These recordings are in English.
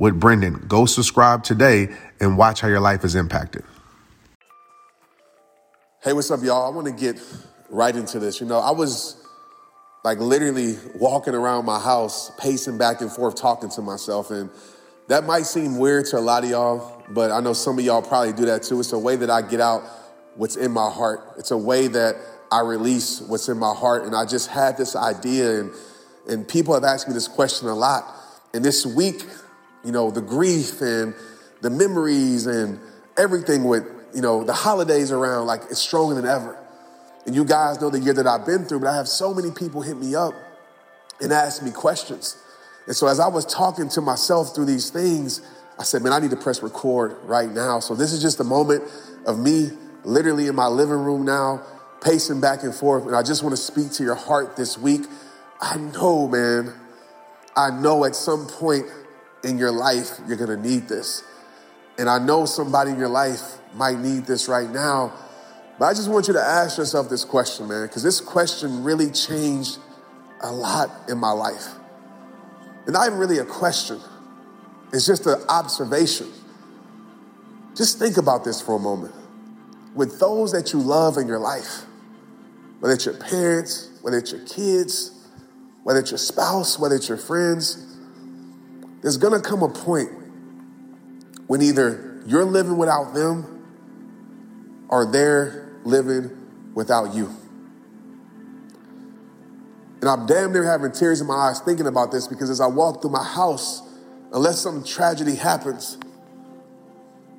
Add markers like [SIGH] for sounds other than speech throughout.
with Brendon. Go subscribe today and watch how your life is impacted. Hey, what's up, y'all? I want to get right into this. You know, I was like literally walking around my house, pacing back and forth, talking to myself. And that might seem weird to a lot of y'all, but I know some of y'all probably do that too. It's a way that I get out what's in my heart, it's a way that I release what's in my heart. And I just had this idea, and, and people have asked me this question a lot. And this week, you know, the grief and the memories and everything with, you know, the holidays around, like it's stronger than ever. And you guys know the year that I've been through, but I have so many people hit me up and ask me questions. And so as I was talking to myself through these things, I said, man, I need to press record right now. So this is just a moment of me literally in my living room now, pacing back and forth. And I just want to speak to your heart this week. I know, man, I know at some point in your life, you're gonna need this. And I know somebody in your life might need this right now. But I just want you to ask yourself this question, man, because this question really changed a lot in my life. And not even really a question, it's just an observation. Just think about this for a moment. With those that you love in your life, whether it's your parents, whether it's your kids, whether it's your spouse, whether it's your friends, there's gonna come a point when either you're living without them or they're living without you. And I'm damn near having tears in my eyes thinking about this because as I walk through my house, unless some tragedy happens,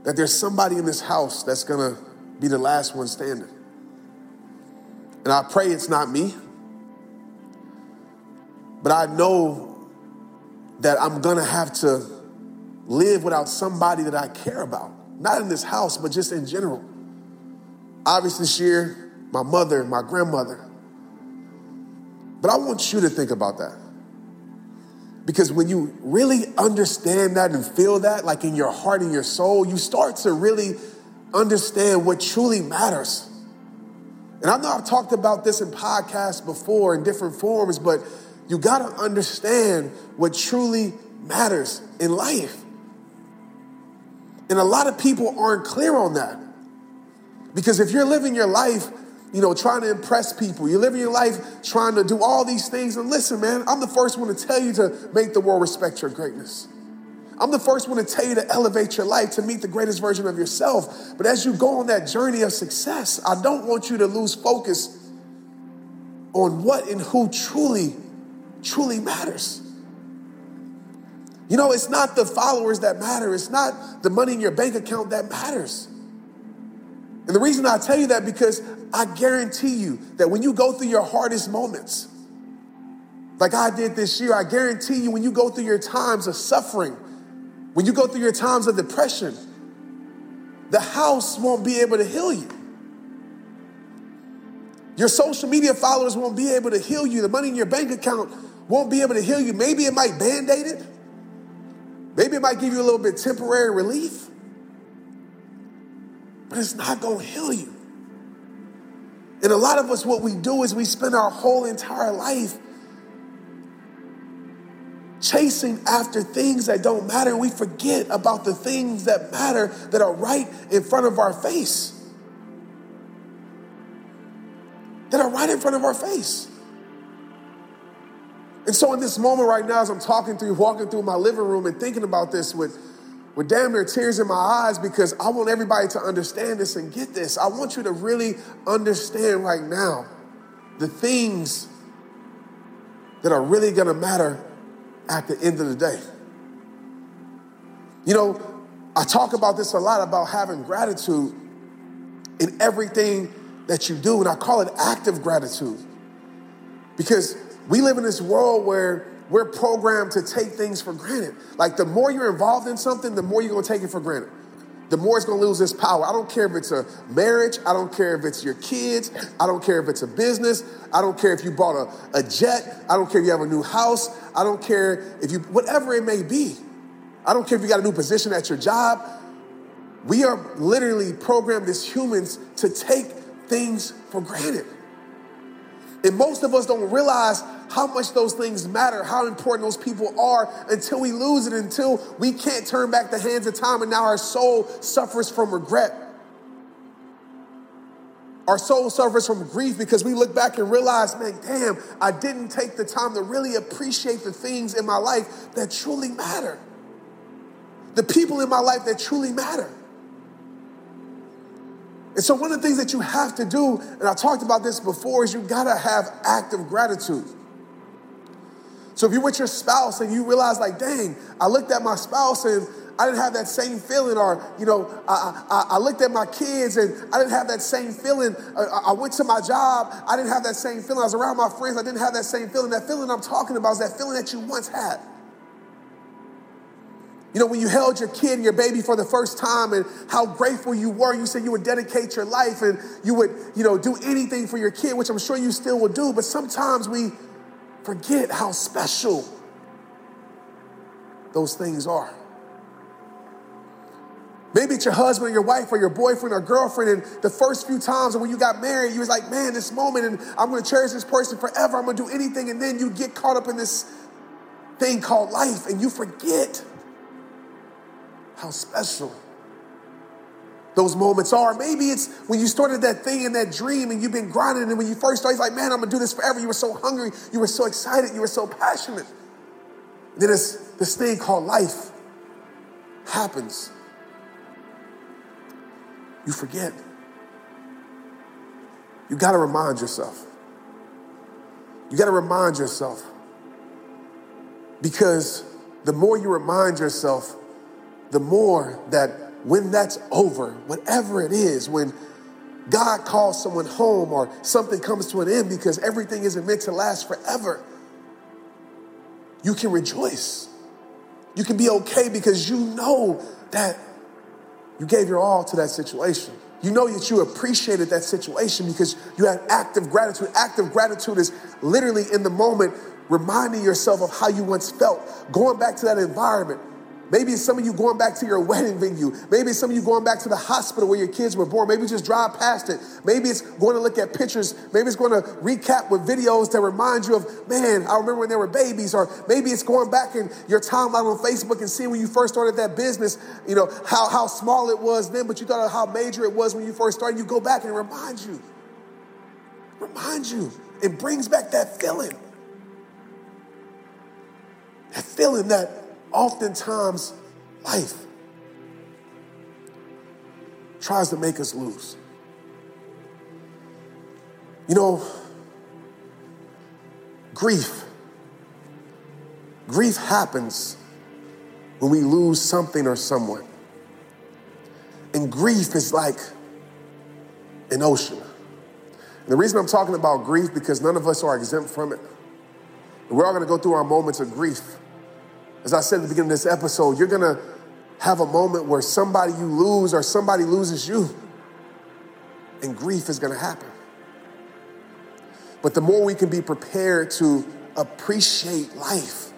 that there's somebody in this house that's gonna be the last one standing. And I pray it's not me, but I know that I'm gonna have to live without somebody that I care about. Not in this house, but just in general. Obviously, this year, my mother, and my grandmother. But I want you to think about that. Because when you really understand that and feel that, like in your heart and your soul, you start to really understand what truly matters. And I know I've talked about this in podcasts before in different forms, but you got to understand what truly matters in life. And a lot of people aren't clear on that. Because if you're living your life, you know, trying to impress people, you're living your life trying to do all these things. And listen, man, I'm the first one to tell you to make the world respect your greatness. I'm the first one to tell you to elevate your life to meet the greatest version of yourself. But as you go on that journey of success, I don't want you to lose focus on what and who truly truly matters. You know, it's not the followers that matter, it's not the money in your bank account that matters. And the reason I tell you that because I guarantee you that when you go through your hardest moments, like I did this year, I guarantee you when you go through your times of suffering, when you go through your times of depression, the house won't be able to heal you. Your social media followers won't be able to heal you. The money in your bank account won't be able to heal you. Maybe it might band aid it. Maybe it might give you a little bit temporary relief. But it's not going to heal you. And a lot of us, what we do is we spend our whole entire life chasing after things that don't matter. We forget about the things that matter that are right in front of our face. That are right in front of our face. And so, in this moment right now, as I'm talking through, walking through my living room and thinking about this with with damn near tears in my eyes because I want everybody to understand this and get this. I want you to really understand right now the things that are really gonna matter at the end of the day. You know, I talk about this a lot about having gratitude in everything that you do, and I call it active gratitude. Because we live in this world where we're programmed to take things for granted. Like the more you're involved in something, the more you're gonna take it for granted. The more it's gonna lose its power. I don't care if it's a marriage, I don't care if it's your kids, I don't care if it's a business, I don't care if you bought a, a jet, I don't care if you have a new house, I don't care if you, whatever it may be. I don't care if you got a new position at your job. We are literally programmed as humans to take things for granted. And most of us don't realize how much those things matter, how important those people are until we lose it, until we can't turn back the hands of time, and now our soul suffers from regret. Our soul suffers from grief because we look back and realize, man, damn, I didn't take the time to really appreciate the things in my life that truly matter. The people in my life that truly matter. And so, one of the things that you have to do, and I talked about this before, is you gotta have active gratitude. So if you're with your spouse and you realize, like, dang, I looked at my spouse and I didn't have that same feeling, or you know, I, I, I looked at my kids and I didn't have that same feeling. I, I went to my job, I didn't have that same feeling. I was around my friends, I didn't have that same feeling. That feeling I'm talking about is that feeling that you once had. You know, when you held your kid and your baby for the first time and how grateful you were, you said you would dedicate your life and you would, you know, do anything for your kid, which I'm sure you still will do. But sometimes we forget how special those things are. Maybe it's your husband or your wife or your boyfriend or girlfriend, and the first few times when you got married, you was like, man, this moment, and I'm gonna cherish this person forever, I'm gonna do anything, and then you get caught up in this thing called life, and you forget how special those moments are. Maybe it's when you started that thing and that dream and you've been grinding, and when you first started, like, man, I'm gonna do this forever. You were so hungry, you were so excited, you were so passionate. And then this, this thing called life happens. You forget. You gotta remind yourself. You gotta remind yourself. Because the more you remind yourself, the more that when that's over, whatever it is, when God calls someone home or something comes to an end because everything isn't meant to last forever, you can rejoice. You can be okay because you know that you gave your all to that situation. You know that you appreciated that situation because you had active gratitude. Active gratitude is literally in the moment reminding yourself of how you once felt, going back to that environment, Maybe some of you going back to your wedding venue. Maybe some of you going back to the hospital where your kids were born. Maybe just drive past it. Maybe it's going to look at pictures. Maybe it's going to recap with videos that remind you of, man, I remember when they were babies. Or maybe it's going back in your timeline on Facebook and seeing when you first started that business, you know, how, how small it was then, but you thought of how major it was when you first started. You go back and it reminds you. Remind you. It brings back that feeling. That feeling that oftentimes life tries to make us lose. You know, grief. Grief happens when we lose something or someone. And grief is like an ocean. And the reason I'm talking about grief because none of us are exempt from it. we're all going to go through our moments of grief. As I said at the beginning of this episode, you're gonna have a moment where somebody you lose or somebody loses you, and grief is gonna happen. But the more we can be prepared to appreciate life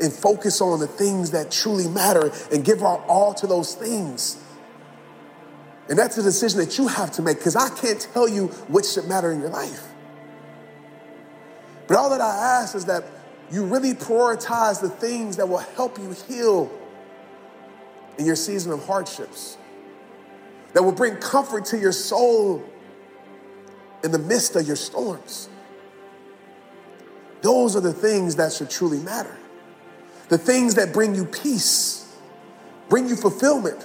and focus on the things that truly matter and give our all to those things. And that's a decision that you have to make because I can't tell you what should matter in your life. But all that I ask is that you really prioritize the things that will help you heal in your season of hardships, that will bring comfort to your soul in the midst of your storms. Those are the things that should truly matter. The things that bring you peace bring you fulfillment.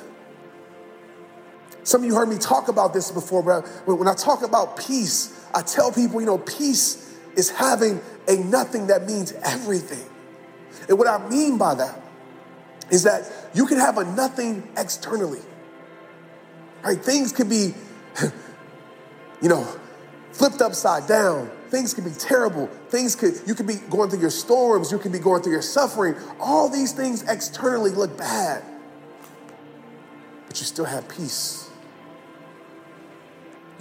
Some of you heard me talk about this before, but when I talk about peace, I tell people, you know, peace is having a nothing that means everything. And what I mean by that is that you can have a nothing externally. Right? Things can be, [LAUGHS] you know, flipped upside down. Things can be terrible. Things could, you could be going through your storms. You could be going through your suffering. All these things externally look bad, but you still have peace.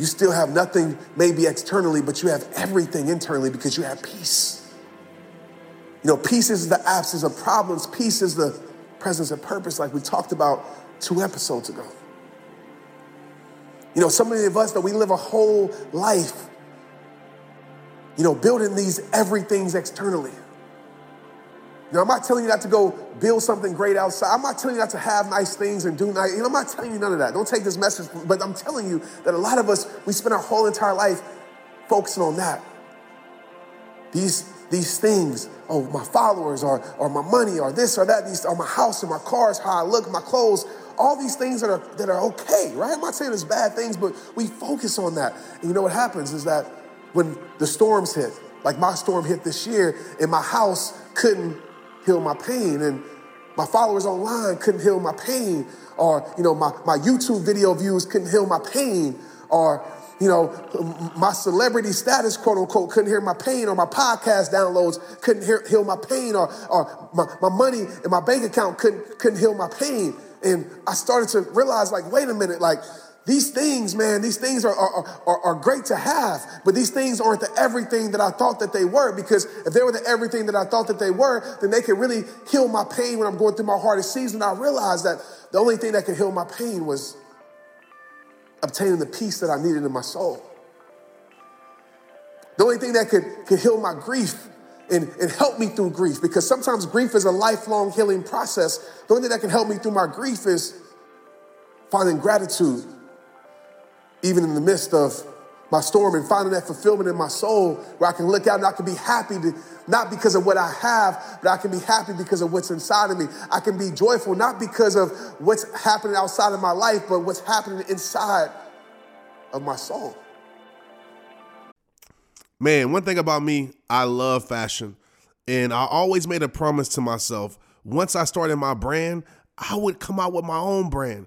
You still have nothing, maybe externally, but you have everything internally because you have peace. You know, peace is the absence of problems, peace is the presence of purpose, like we talked about two episodes ago. You know, so many of us that we live a whole life, you know, building these everythings externally. Now, I'm not telling you not to go build something great outside. I'm not telling you not to have nice things and do nice. You know, I'm not telling you none of that. Don't take this message, but I'm telling you that a lot of us, we spend our whole entire life focusing on that. These, these things, oh, my followers or, or my money or this or that, these, or my house or my cars, how I look, my clothes, all these things that are, that are okay, right? I'm not saying it's bad things, but we focus on that. And you know what happens is that when the storms hit, like my storm hit this year, and my house couldn't heal my pain, and my followers online couldn't heal my pain, or you know, my, my YouTube video views couldn't heal my pain, or you know, my celebrity status, quote unquote, couldn't hear my pain, or my podcast downloads couldn't hear, heal my pain, or, or my, my money in my bank account couldn't, couldn't heal my pain. And I started to realize, like, wait a minute, like, these things, man, these things are, are, are, are, great to have, but these things aren't the everything that I thought that they were. Because if they were the everything that I thought that they were, then they could really heal my pain when I'm going through my hardest season. I realized that the only thing that could heal my pain was obtaining the peace that I needed in my soul. The only thing that could, could heal my grief and, and help me through grief, because sometimes grief is a lifelong healing process. The only thing that can help me through my grief is finding gratitude, even in the midst of my storm, and finding that fulfillment in my soul where I can look out and I can be happy to, not because of what I have, but I can be happy because of what's inside of me. I can be joyful not because of what's happening outside of my life, but what's happening inside of my soul. Man, one thing about me, I love fashion. And I always made a promise to myself once I started my brand, I would come out with my own brand.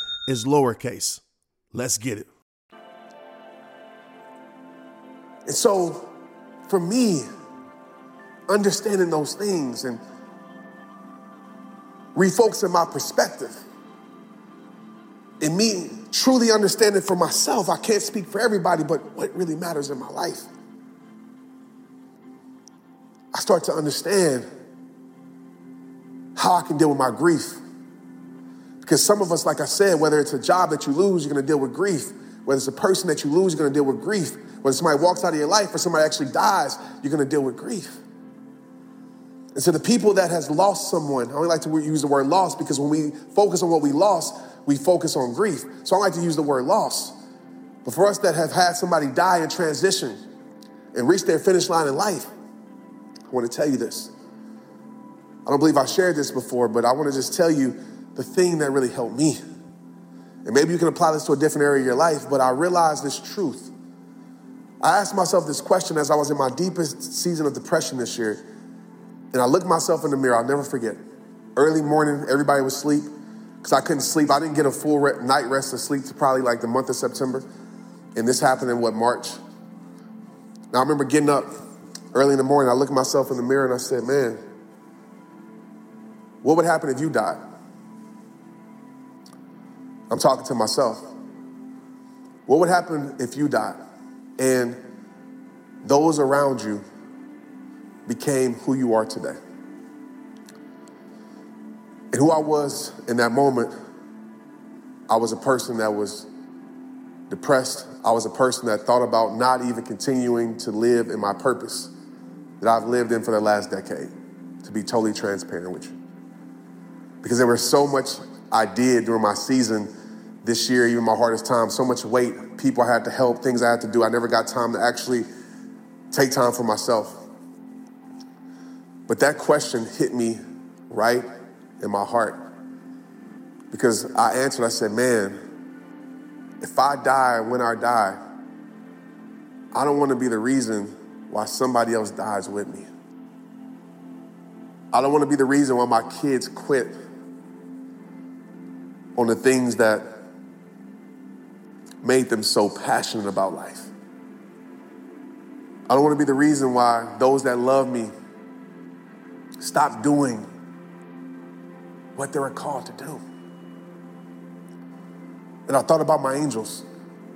is lowercase. Let's get it. And so, for me, understanding those things and refocusing my perspective, and me truly understanding for myself, I can't speak for everybody, but what really matters in my life. I start to understand how I can deal with my grief. Because some of us, like I said, whether it's a job that you lose, you're gonna deal with grief. Whether it's a person that you lose, you're gonna deal with grief. Whether somebody walks out of your life or somebody actually dies, you're gonna deal with grief. And so the people that has lost someone, I only like to use the word loss because when we focus on what we lost, we focus on grief. So I like to use the word loss. But for us that have had somebody die in transition and reach their finish line in life, I want to tell you this. I don't believe I shared this before, but I want to just tell you the thing that really helped me. And maybe you can apply this to a different area of your life, but I realized this truth. I asked myself this question as I was in my deepest season of depression this year. And I looked myself in the mirror, I'll never forget. Early morning, everybody was asleep because I couldn't sleep. I didn't get a full re- night rest of sleep to probably like the month of September. And this happened in what, March? Now I remember getting up early in the morning. I looked myself in the mirror and I said, man, what would happen if you died? I'm talking to myself. What would happen if you died and those around you became who you are today? And who I was in that moment, I was a person that was depressed. I was a person that thought about not even continuing to live in my purpose that I've lived in for the last decade, to be totally transparent with you. Because there was so much I did during my season this year, even my hardest time, so much weight, people I had to help, things I had to do. I never got time to actually take time for myself. But that question hit me right in my heart. Because I answered, I said, man, if I die when I die, I don't want to be the reason why somebody else dies with me. I don't want to be the reason why my kids quit on the things that made them so passionate about life. I don't want to be the reason why those that love me stop doing what they were called to do. And I thought about my angels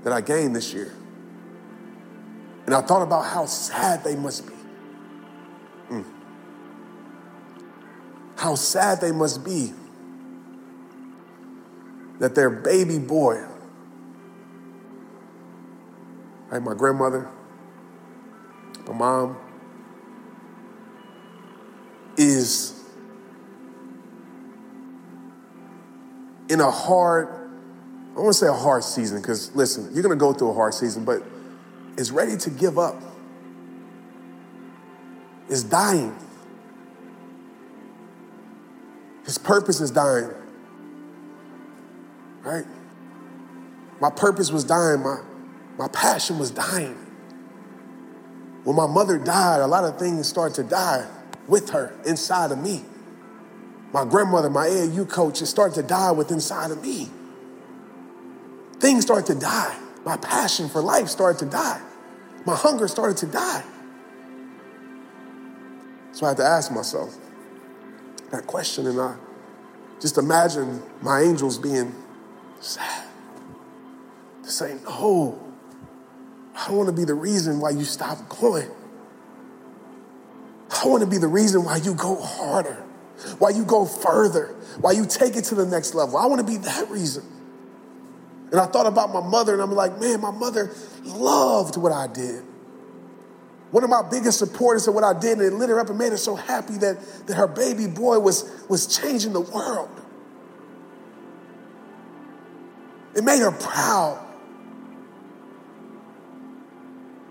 that I gained this year. And I thought about how sad they must be. Mm. How sad they must be that their baby boy, right, my grandmother, my mom, is in a hard, I want to say a hard season, because listen, you're going to go through a hard season, but is ready to give up, is dying. His purpose is dying, right? My purpose was dying, my, my passion was dying. When my mother died, a lot of things started to die with her inside of me. My grandmother, my AAU coach, it started to die with inside of me. Things started to die. My passion for life started to die. My hunger started to die. So I had to ask myself that question, and I just imagine my angels being sad. To say, no, I don't want to be the reason why you stop going. I want to be the reason why you go harder, why you go further, why you take it to the next level. I want to be that reason. And I thought about my mother, and I'm like, man, my mother loved what I did. One of my biggest supporters of what I did, and it lit her up and made her so happy that, that her baby boy was, was changing the world. It made her proud.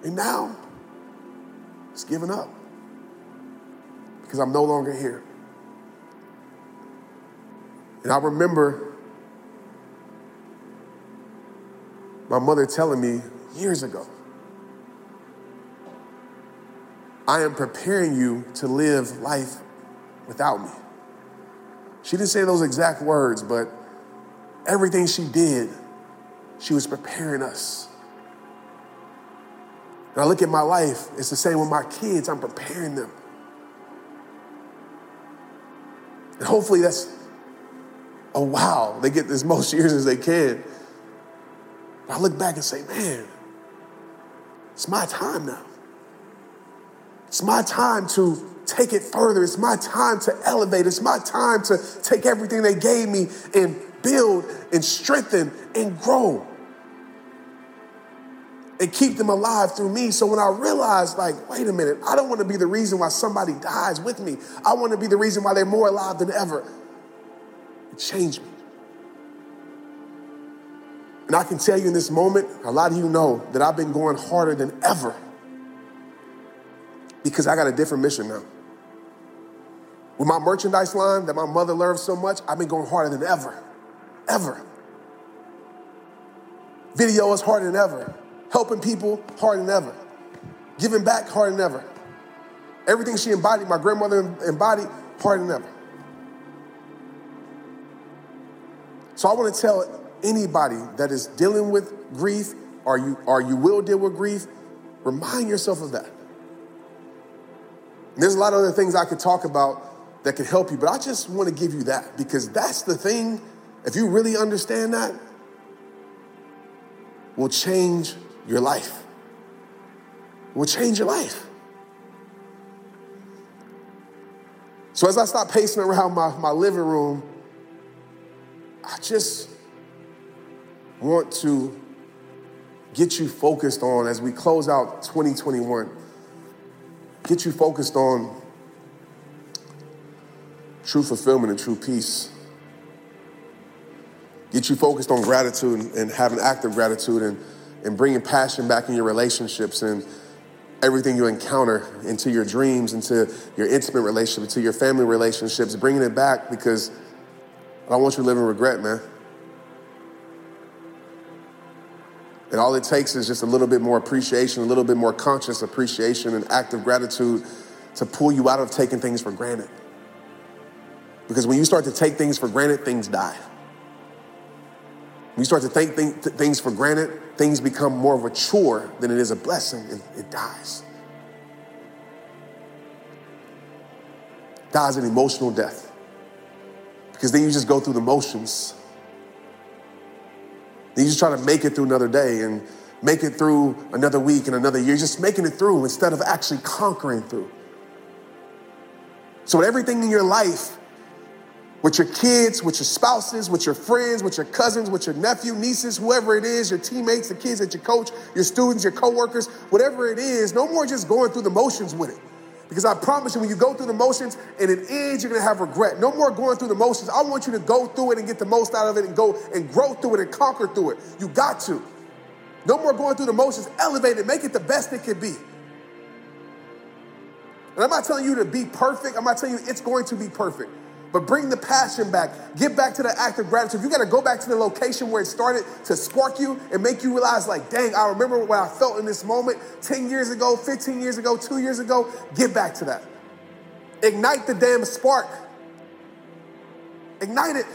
And now, it's given up because I'm no longer here. And I remember my mother telling me years ago I am preparing you to live life without me. She didn't say those exact words, but everything she did, she was preparing us. And I look at my life, it's the same with my kids, I'm preparing them. And hopefully that's a wow. They get as most [LAUGHS] years as they can. But I look back and say, man, it's my time now. It's my time to take it further. It's my time to elevate. It's my time to take everything they gave me and build and strengthen and grow and keep them alive through me. So when I realized, like, wait a minute, I don't want to be the reason why somebody dies with me. I want to be the reason why they're more alive than ever. It changed me. And I can tell you in this moment, a lot of you know that I've been going harder than ever because I got a different mission now. With my merchandise line that my mother loves so much, I've been going harder than ever. Ever. Video is harder than ever. Helping people harder than ever. Giving back harder than ever. Everything she embodied, my grandmother embodied, harder than ever. So I want to tell anybody that is dealing with grief or you, or you will deal with grief, remind yourself of that. And there's a lot of other things I could talk about that could help you, but I just want to give you that because that's the thing, if you really understand that, will change your life. Will change your life. So as I stop pacing around my, my living room, I just want to get you focused on as we close out 2021, get you focused on true fulfillment and true peace. Get you focused on gratitude and, and having active gratitude and, and bringing passion back in your relationships and everything you encounter into your dreams, into your intimate relationship, into your family relationships, bringing it back because I don't want you to live in regret, man. And all it takes is just a little bit more appreciation, a little bit more conscious appreciation and active gratitude to pull you out of taking things for granted. Because when you start to take things for granted, things die. When you start to take things for granted, things become more of a chore than it is a blessing, and it dies. Dies an emotional death. Because then you just go through the motions. Then you just try to make it through another day and make it through another week and another year, just making it through instead of actually conquering through. So, everything in your life with your kids, with your spouses, with your friends, with your cousins, with your nephew, nieces, whoever it is, your teammates, the kids that you coach, your students, your coworkers, whatever it is, no more just going through the motions with it. Because I promise you, when you go through the motions and it ends, you're gonna have regret. No more going through the motions. I want you to go through it and get the most out of it and go and grow through it and conquer through it. You got to. No more going through the motions. Elevate it, make it the best it can be. And I'm not telling you to be perfect, I'm not telling you it's going to be perfect but bring the passion back. Get back to the act of gratitude. You got to go back to the location where it started to spark you and make you realize, like, dang, I remember what I felt in this moment 10 years ago, 15 years ago, two years ago. Get back to that. Ignite the damn spark. Ignite it.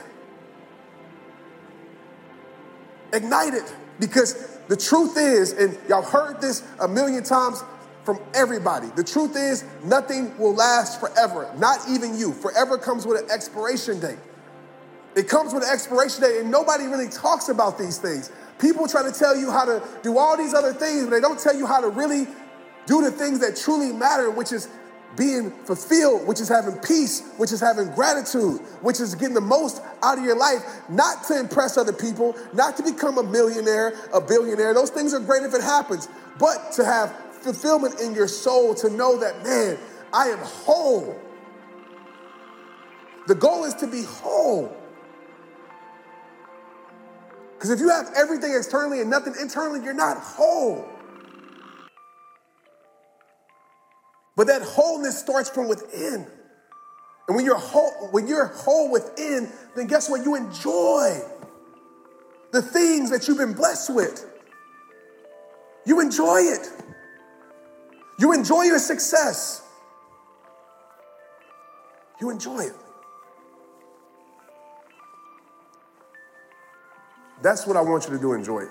Ignite it. Because the truth is, and y'all heard this a million times, from everybody. The truth is, nothing will last forever, not even you. Forever comes with an expiration date. It comes with an expiration date, and nobody really talks about these things. People try to tell you how to do all these other things, but they don't tell you how to really do the things that truly matter, which is being fulfilled, which is having peace, which is having gratitude, which is getting the most out of your life, not to impress other people, not to become a millionaire, a billionaire. Those things are great if it happens, but to have fulfillment in your soul to know that, man, I am whole. The goal is to be whole. Because if you have everything externally and nothing internally, you're not whole. But that wholeness starts from within. And when you're whole, when you're whole within, then guess what? You enjoy the things that you've been blessed with. You enjoy it. You enjoy your success. You enjoy it. That's what I want you to do enjoy it.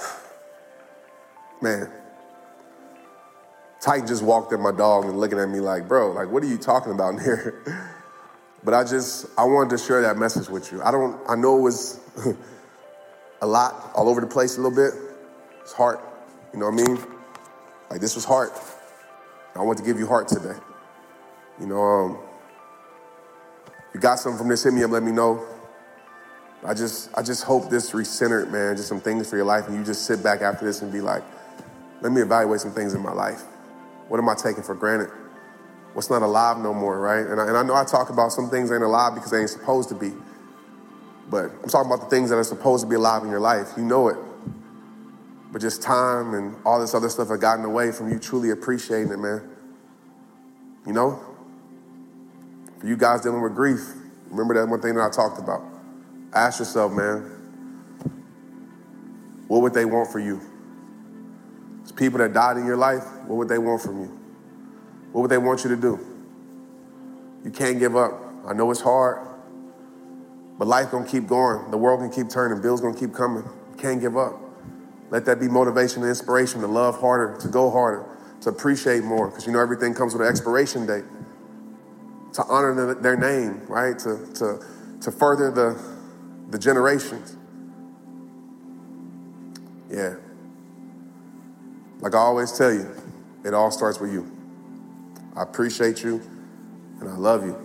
[SIGHS] Man, Titan just walked at my dog and looking at me like, bro, like, what are you talking about in here? [LAUGHS] But I just, I wanted to share that message with you. I don't, I know it was [LAUGHS] a lot all over the place a little bit, it's heart, you know what I mean? Like, this was heart. I want to give you heart today. You know, um, if you got something from this, hit me up, let me know. I just, I just hope this recentered, man, just some things for your life, and you just sit back after this and be like, let me evaluate some things in my life. What am I taking for granted? What's not alive no more, right? And I, and I know I talk about some things ain't alive because they ain't supposed to be. But I'm talking about the things that are supposed to be alive in your life. You know it. But just time and all this other stuff have gotten away from you truly appreciating it, man. You know? For you guys dealing with grief, remember that one thing that I talked about. Ask yourself, man, what would they want for you? It's people that died in your life, what would they want from you? What would they want you to do? You can't give up. I know it's hard, but life gonna keep going. The world can keep turning. Bills gonna keep coming. You can't give up. Let that be motivation and inspiration to love harder, to go harder, to appreciate more, because you know everything comes with an expiration date. To honor the, their name, right? To, to, to further the, the generations. Yeah. Like I always tell you, it all starts with you. I appreciate you and I love you.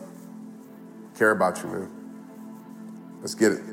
Care about you, man. Let's get it.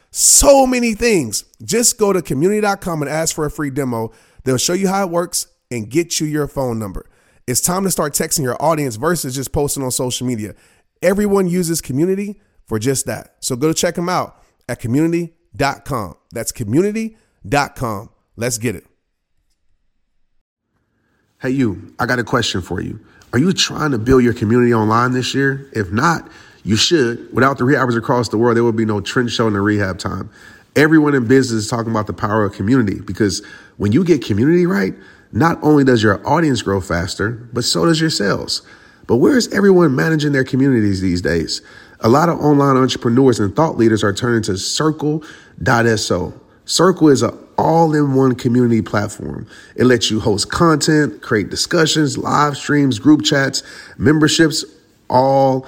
so many things. Just go to community.com and ask for a free demo. They'll show you how it works and get you your phone number. It's time to start texting your audience versus just posting on social media. Everyone uses community for just that. So go to check them out at community.com. That's community.com. Let's get it. Hey, you, I got a question for you. Are you trying to build your community online this year? If not, you should. Without the rehabbers across the world, there would be no Trent Shelton the rehab time. Everyone in business is talking about the power of community because when you get community right, not only does your audience grow faster, but so does your sales. But where is everyone managing their communities these days? A lot of online entrepreneurs and thought leaders are turning to Circle.so. Circle is an all in one community platform. It lets you host content, create discussions, live streams, group chats, memberships, all